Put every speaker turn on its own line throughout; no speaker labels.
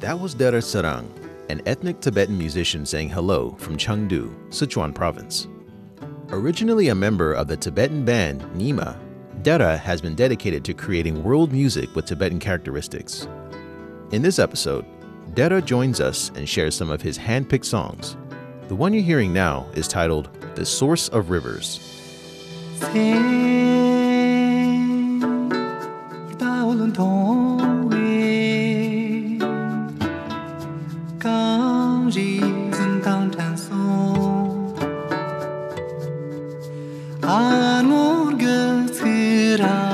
That was Dera Tserang, an ethnic Tibetan musician saying hello from Chengdu, Sichuan province. Originally a member of the Tibetan band Nyima, Dera has been dedicated to creating world music with Tibetan characteristics. In this episode, Dera joins us and shares some of his hand-picked songs. The one you're hearing now is titled The Source of Rivers.
anor götüren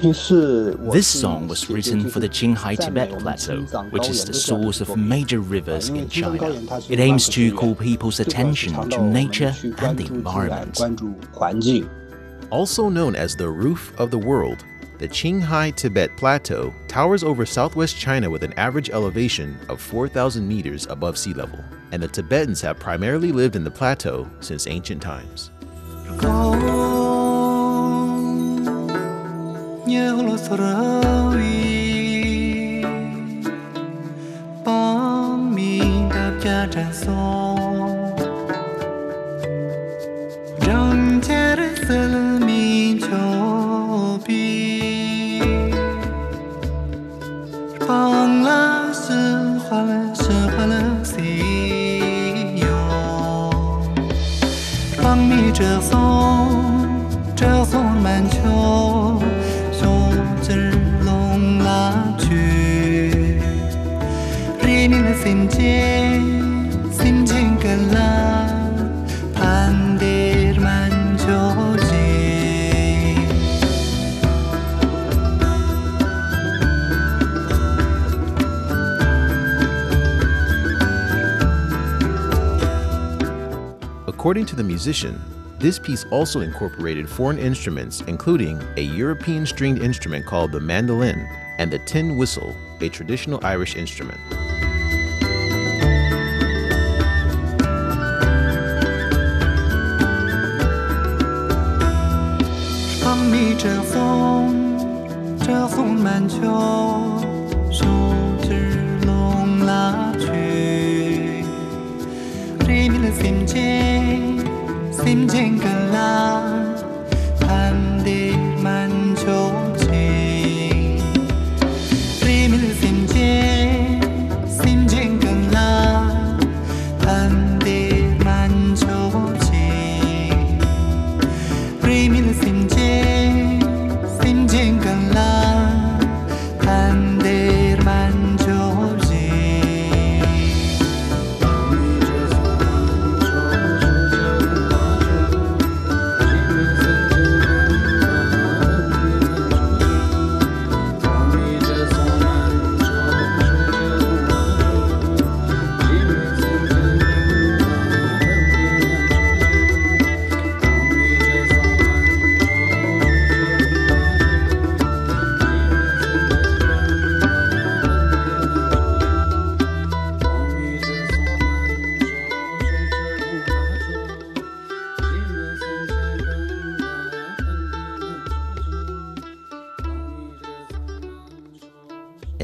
This song was written for the Qinghai Tibet Plateau, which is the source of major rivers in China. It aims to call people's attention to nature and the environment.
Also known as the roof of the world, the Qinghai Tibet Plateau towers over southwest China with an average elevation of 4,000 meters above sea level, and the Tibetans have primarily lived in the plateau since ancient times. nye holo sorawi pam mi da kya jan so jang jer sel mi chong According to the musician, this piece also incorporated foreign instruments, including a European stringed instrument called the mandolin and the tin whistle, a traditional Irish instrument. จริง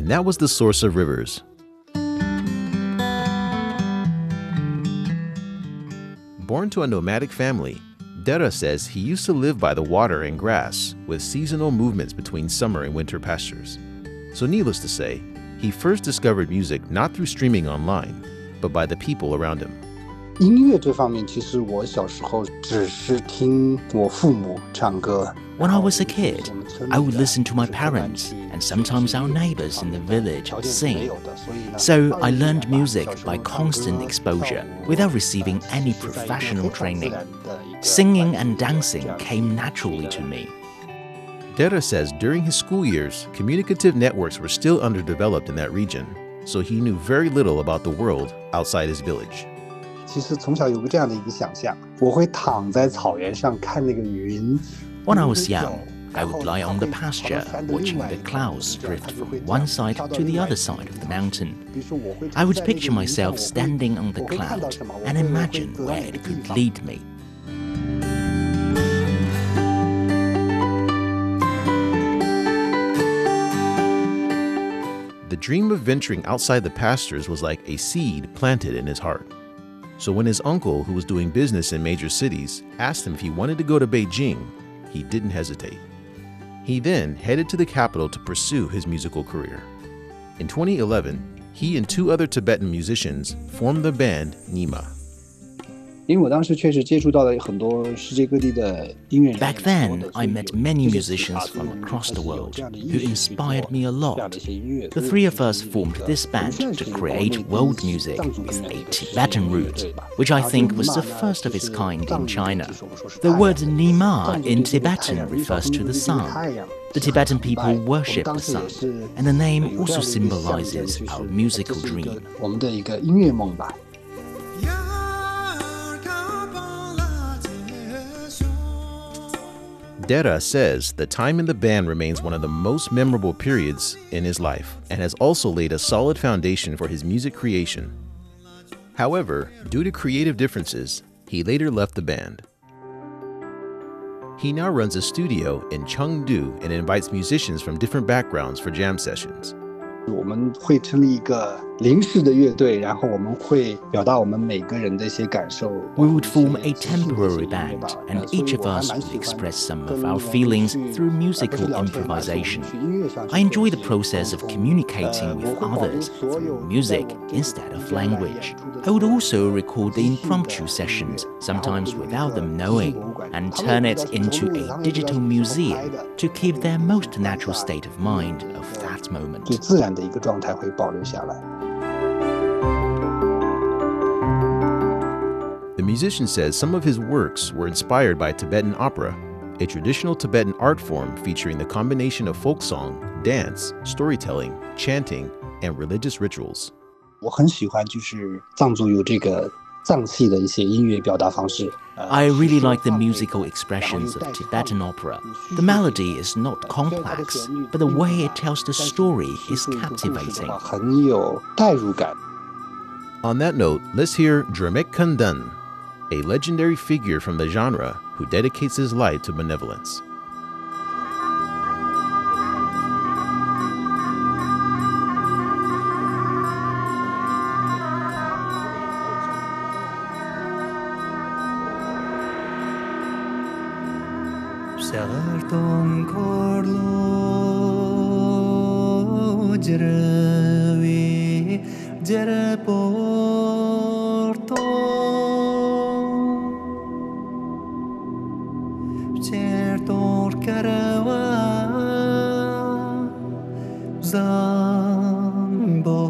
and that was the source of rivers. Born to a nomadic family, Dera says he used to live by the water and grass, with seasonal movements between summer and winter pastures. So, needless to say, he first discovered music not through streaming online, but by the people around him.
音乐这方面，其实我小时候只是听我父母唱歌。
When I was a kid, I would listen to my parents and sometimes our neighbors in the village sing. So I learned music by constant exposure without receiving any professional training. Singing and dancing came naturally to me.
Dera says during his school years, communicative networks were still underdeveloped in that region, so he knew very little about the world outside his village.
其实从小有个这样的一个想象，我会躺在草原上看那个云。
When I was young, I would lie on the pasture watching the clouds drift from one side to the other side of the mountain. I would picture myself standing on the cloud and imagine where it could lead me.
The dream of venturing outside the pastures was like a seed planted in his heart. So when his uncle, who was doing business in major cities, asked him if he wanted to go to Beijing, he didn't hesitate. He then headed to the capital to pursue his musical career. In 2011, he and two other Tibetan musicians formed the band Nyima.
Back then, I met many musicians from across the world who inspired me a lot. The three of us formed this band to create world music with a Tibetan root, which I think was the first of its kind in China. The word Nyima in Tibetan refers to the sun. The Tibetan people worship the sun, and the name also symbolizes our musical dream.
Dera says the time in the band remains one of the most memorable periods in his life and has also laid a solid foundation for his music creation. However, due to creative differences, he later left the band. He now runs a studio in Chengdu and invites musicians from different backgrounds for jam sessions.
我们会成立一个临时的乐队，然后我们会表达我们每个人的一些感受。
We would form a temporary band, and each of us would express some of our feelings through musical improvisation. I enjoy the process of communicating with others through music instead of language. I would also record the impromptu sessions, sometimes without them knowing, and turn it into a digital museum to keep their most natural state of mind of that moment.
最自然的一个状态会保留下来。
The musician says some of his works were inspired by Tibetan opera, a traditional Tibetan art form featuring the combination of folk song, dance, storytelling, chanting, and religious rituals.
我很喜欢就是藏族有这个 藏戏的一些音乐表达方式。
I really like the musical expressions of Tibetan opera. The melody is not complex, but the way it tells the story is captivating.
很有代入感。
On that note, let's hear Dramek Kandan, a legendary figure from the genre who dedicates his life to benevolence.
삼보살지.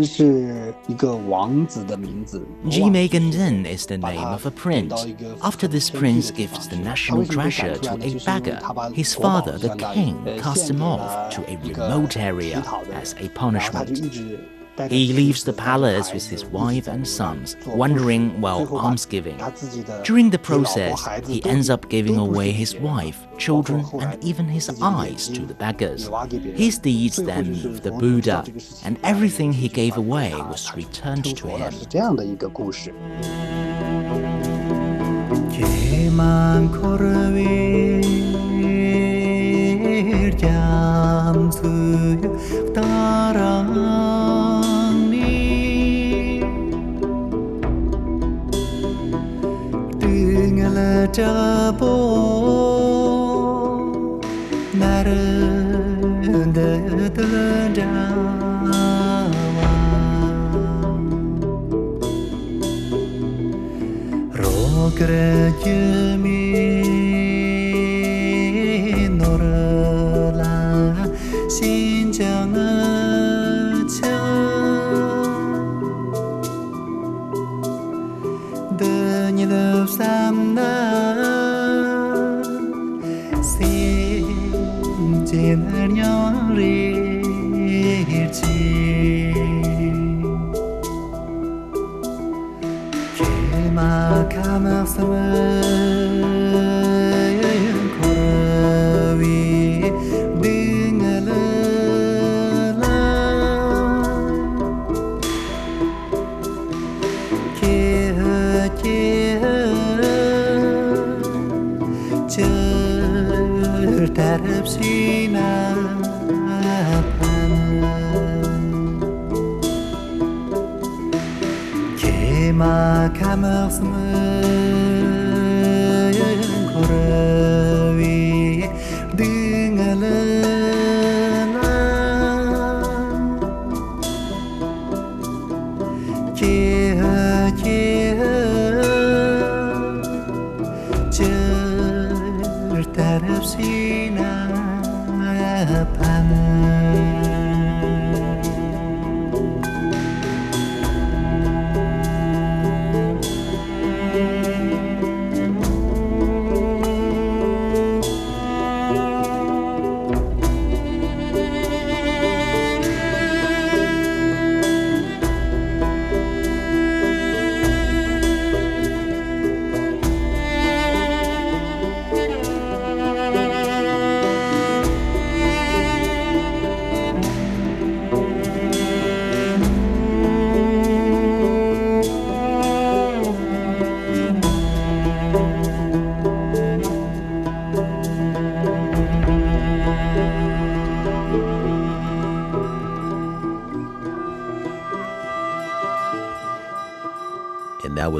直梅根登是一个王子的名字。
Jimeganden is the name of a prince. After this prince gives the national treasure to a beggar, his father, the king, casts him off to a remote area as a punishment. He leaves the palace with his wife and sons, wondering while almsgiving. During the process, he ends up giving away his wife, children, and even his eyes to the beggars. His deeds then moved the Buddha, and everything he gave away was returned to him.
这样的一个故事。
Keman korwe jam suyu tarani Jabo naranda jawa Rograjumi Kema kamaksamay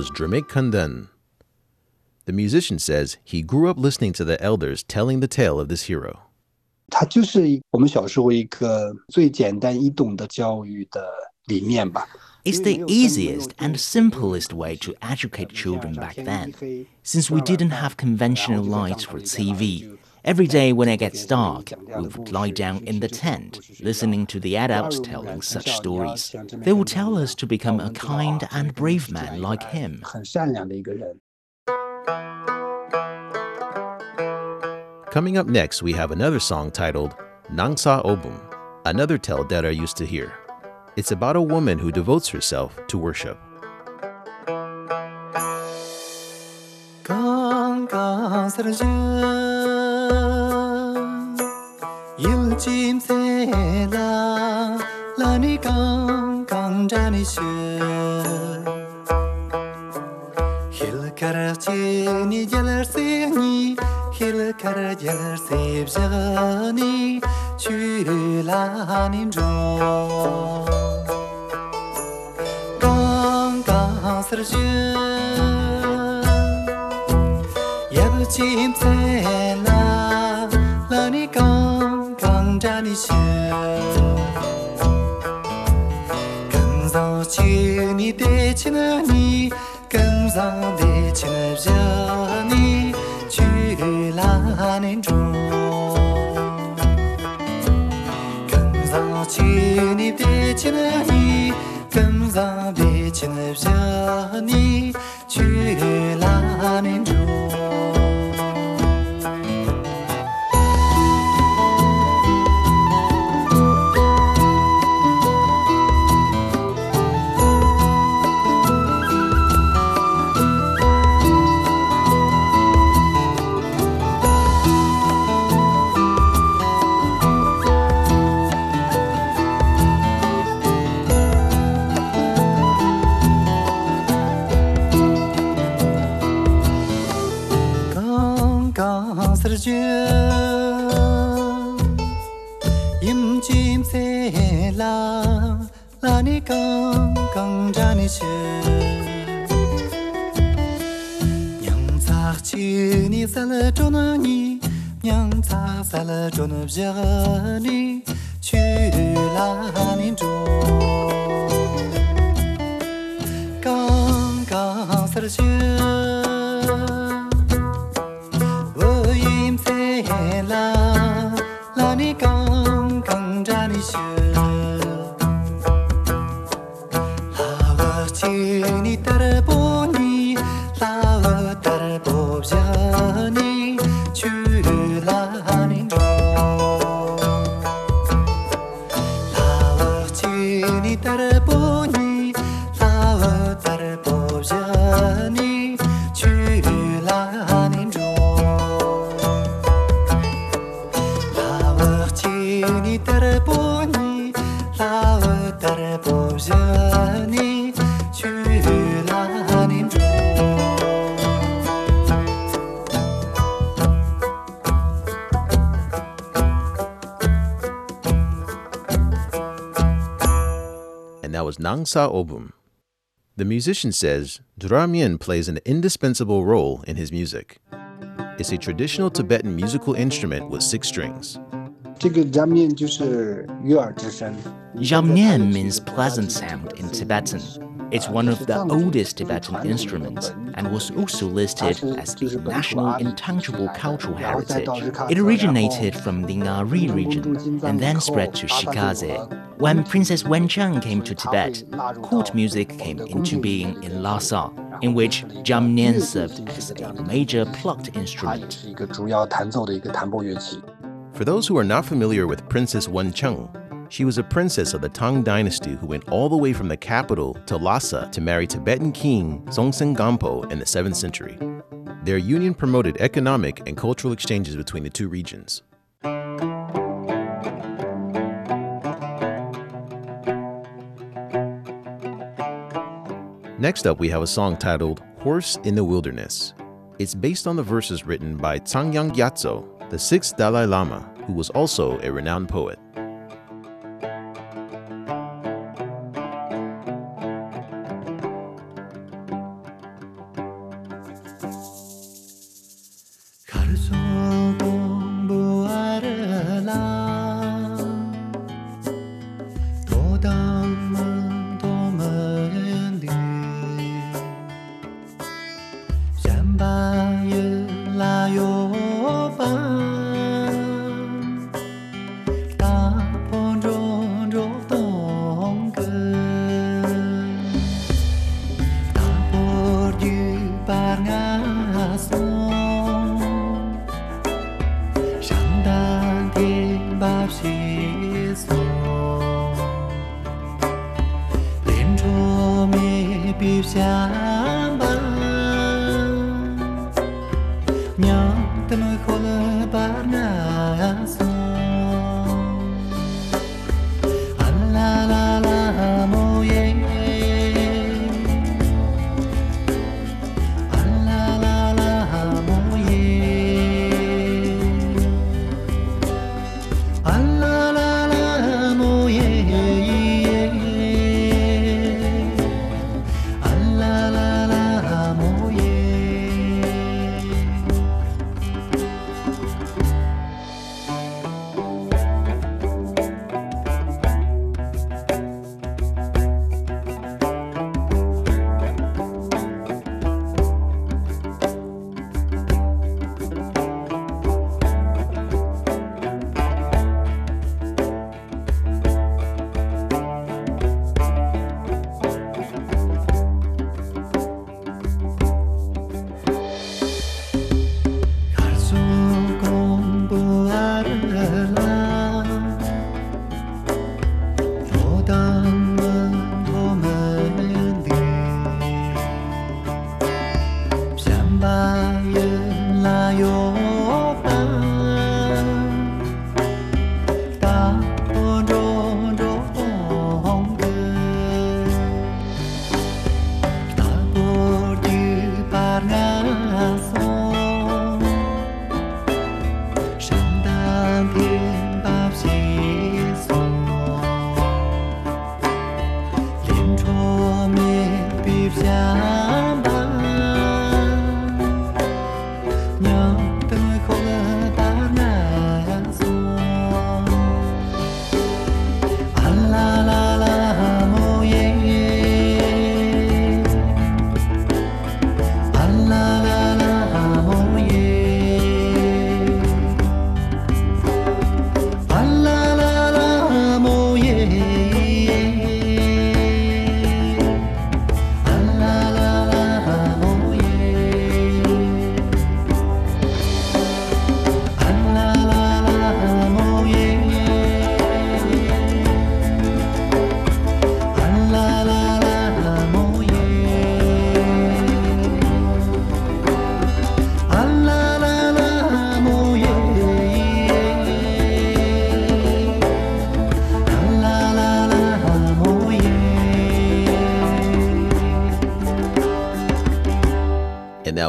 was Dramik Kundan. The musician says he grew up listening to the elders telling the tale of this hero.
它就是一我们小时候一个最简单易懂的教育的理念吧。
It's the easiest and simplest way to educate children back then. Since we didn't have conventional lights for TV, Every day when it gets dark, we would lie down in the tent, listening to the adults telling such stories. They will tell us to become a kind and brave man like him.
Coming up next, we have another song titled Nangsa Obum, another tale that I used to hear. It's about a woman who devotes herself to worship.
yulchim se la la ni kang kang jani she hil kar che ni jalar se ni hil kar jalar se bjani chu la ni jo kang kang sar she yulchim se 你写，跟上去你的起了你，跟上的起了热你，去拉你住。跟上去你的起了你，跟上的起了热你，去拉你。ala chonab jagani chiri lahanin chon Kang kang sar Uyim se la Lani kang kang jani Lawa chini tarbo
ni Lawa tarbo jani Obum. The musician says Duramyen plays an indispensable role in his music. It's a traditional Tibetan musical instrument with six strings.
Jamnyen means pleasant sound in Tibetan. It's one of the oldest Tibetan instruments and was also listed as the national intangible cultural heritage. It originated from the Ngari region and then spread to Shigatse. When Princess Wencheng came to Tibet, court music came into being in Lhasa, in which jamnian served as a major plucked instrument.
For those who are not familiar with Princess Wencheng she was a princess of the Tang dynasty who went all the way from the capital to Lhasa to marry Tibetan king Songtsen Gampo in the 7th century. Their union promoted economic and cultural exchanges between the two regions. Next up, we have a song titled Horse in the Wilderness. It's based on the verses written by Tsangyang Gyatso, the sixth Dalai Lama, who was also a renowned poet.
Vì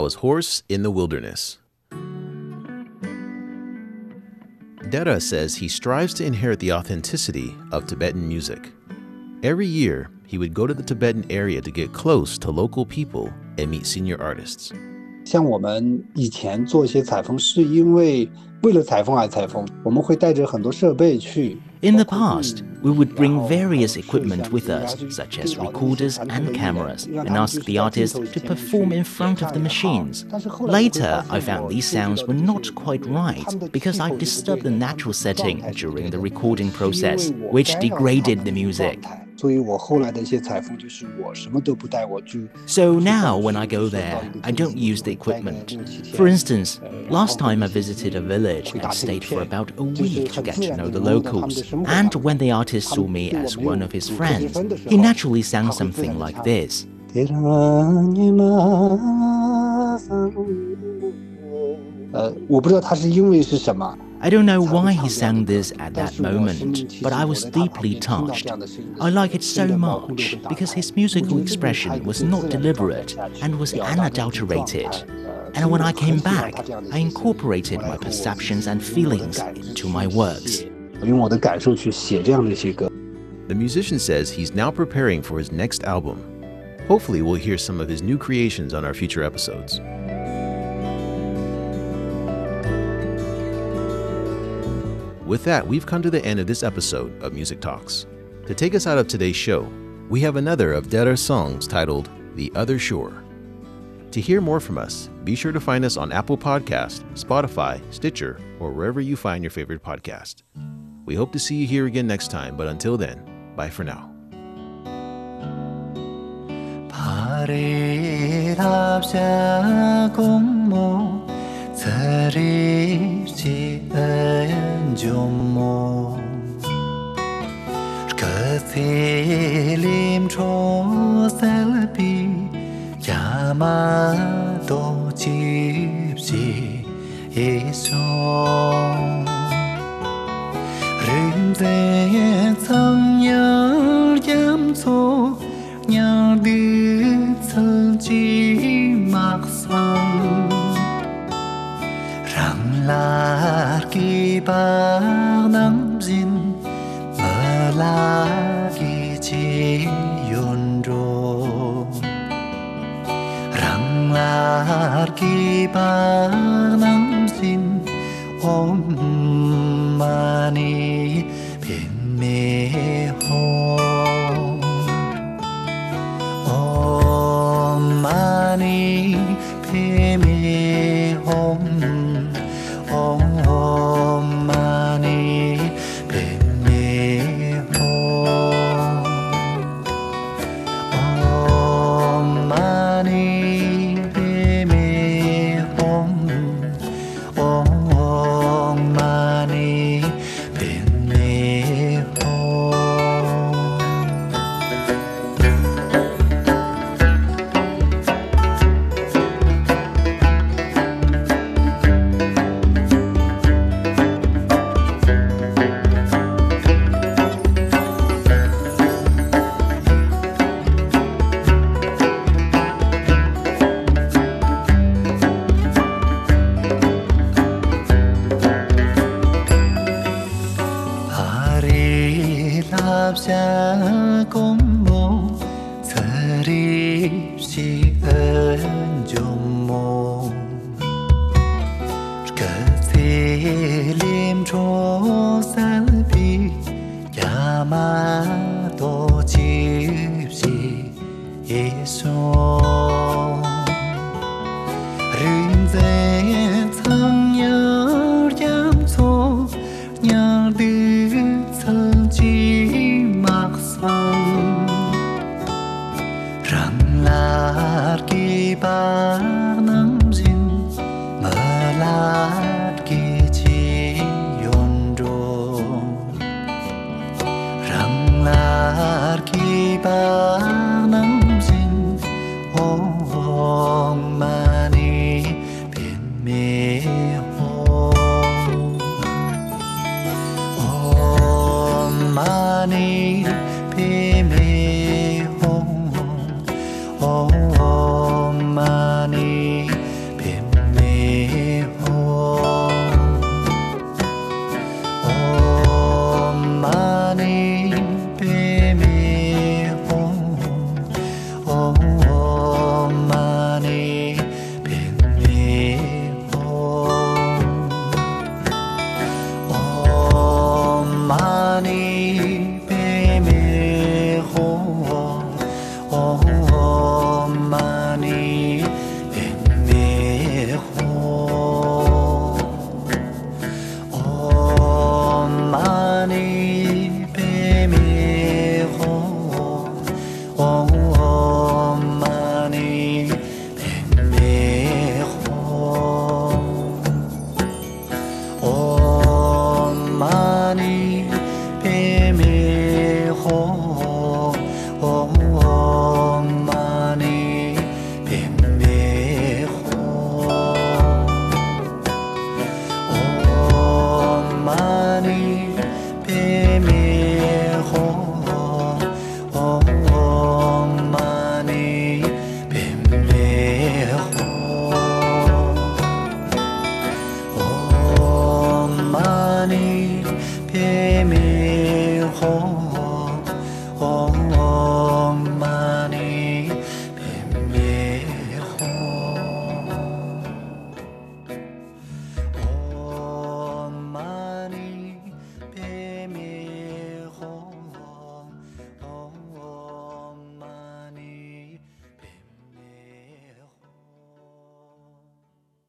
was Horse in the Wilderness. Dera says he strives to inherit the authenticity of Tibetan music. Every year, he would go to the Tibetan area to get close to local people and meet senior artists.
像我们以前做一些采风，是因为为了采风而采风，我们会带着很多设备去。
in the past, we would bring various equipment with us, such as recorders and cameras, and ask the artist to perform in front of the machines. Later, I found these sounds were not quite right because I disturbed the natural setting during the recording process, which degraded the music. So now when I go there, I don't use the equipment. For instance, last time I visited a village and stayed for about a week to get to know the locals. And when the artist saw me as one of his friends, he naturally sang something like this.
Uh,
I don't know why he sang this at that moment, but I was deeply touched. I like it so much because his musical expression was not deliberate and was unadulterated. And when I came back, I incorporated my perceptions and feelings into my works.
The musician says he's now preparing for his next album. Hopefully, we'll hear some of his new creations on our future episodes. With that, we've come to the end of this episode of Music Talks. To take us out of today's show, we have another of Dera's songs titled The Other Shore. To hear more from us, be sure to find us on Apple Podcast, Spotify, Stitcher, or wherever you find your favorite podcast. We hope to see you here again next time, but until then, bye for now.
바리랍샤 공모 서리지 은 gyumo Shkathilim cho selbi Yamato jibji iso Rimze tsang nyar gyamso nyar di bar chi yon do rang lagi nam namzin om mani.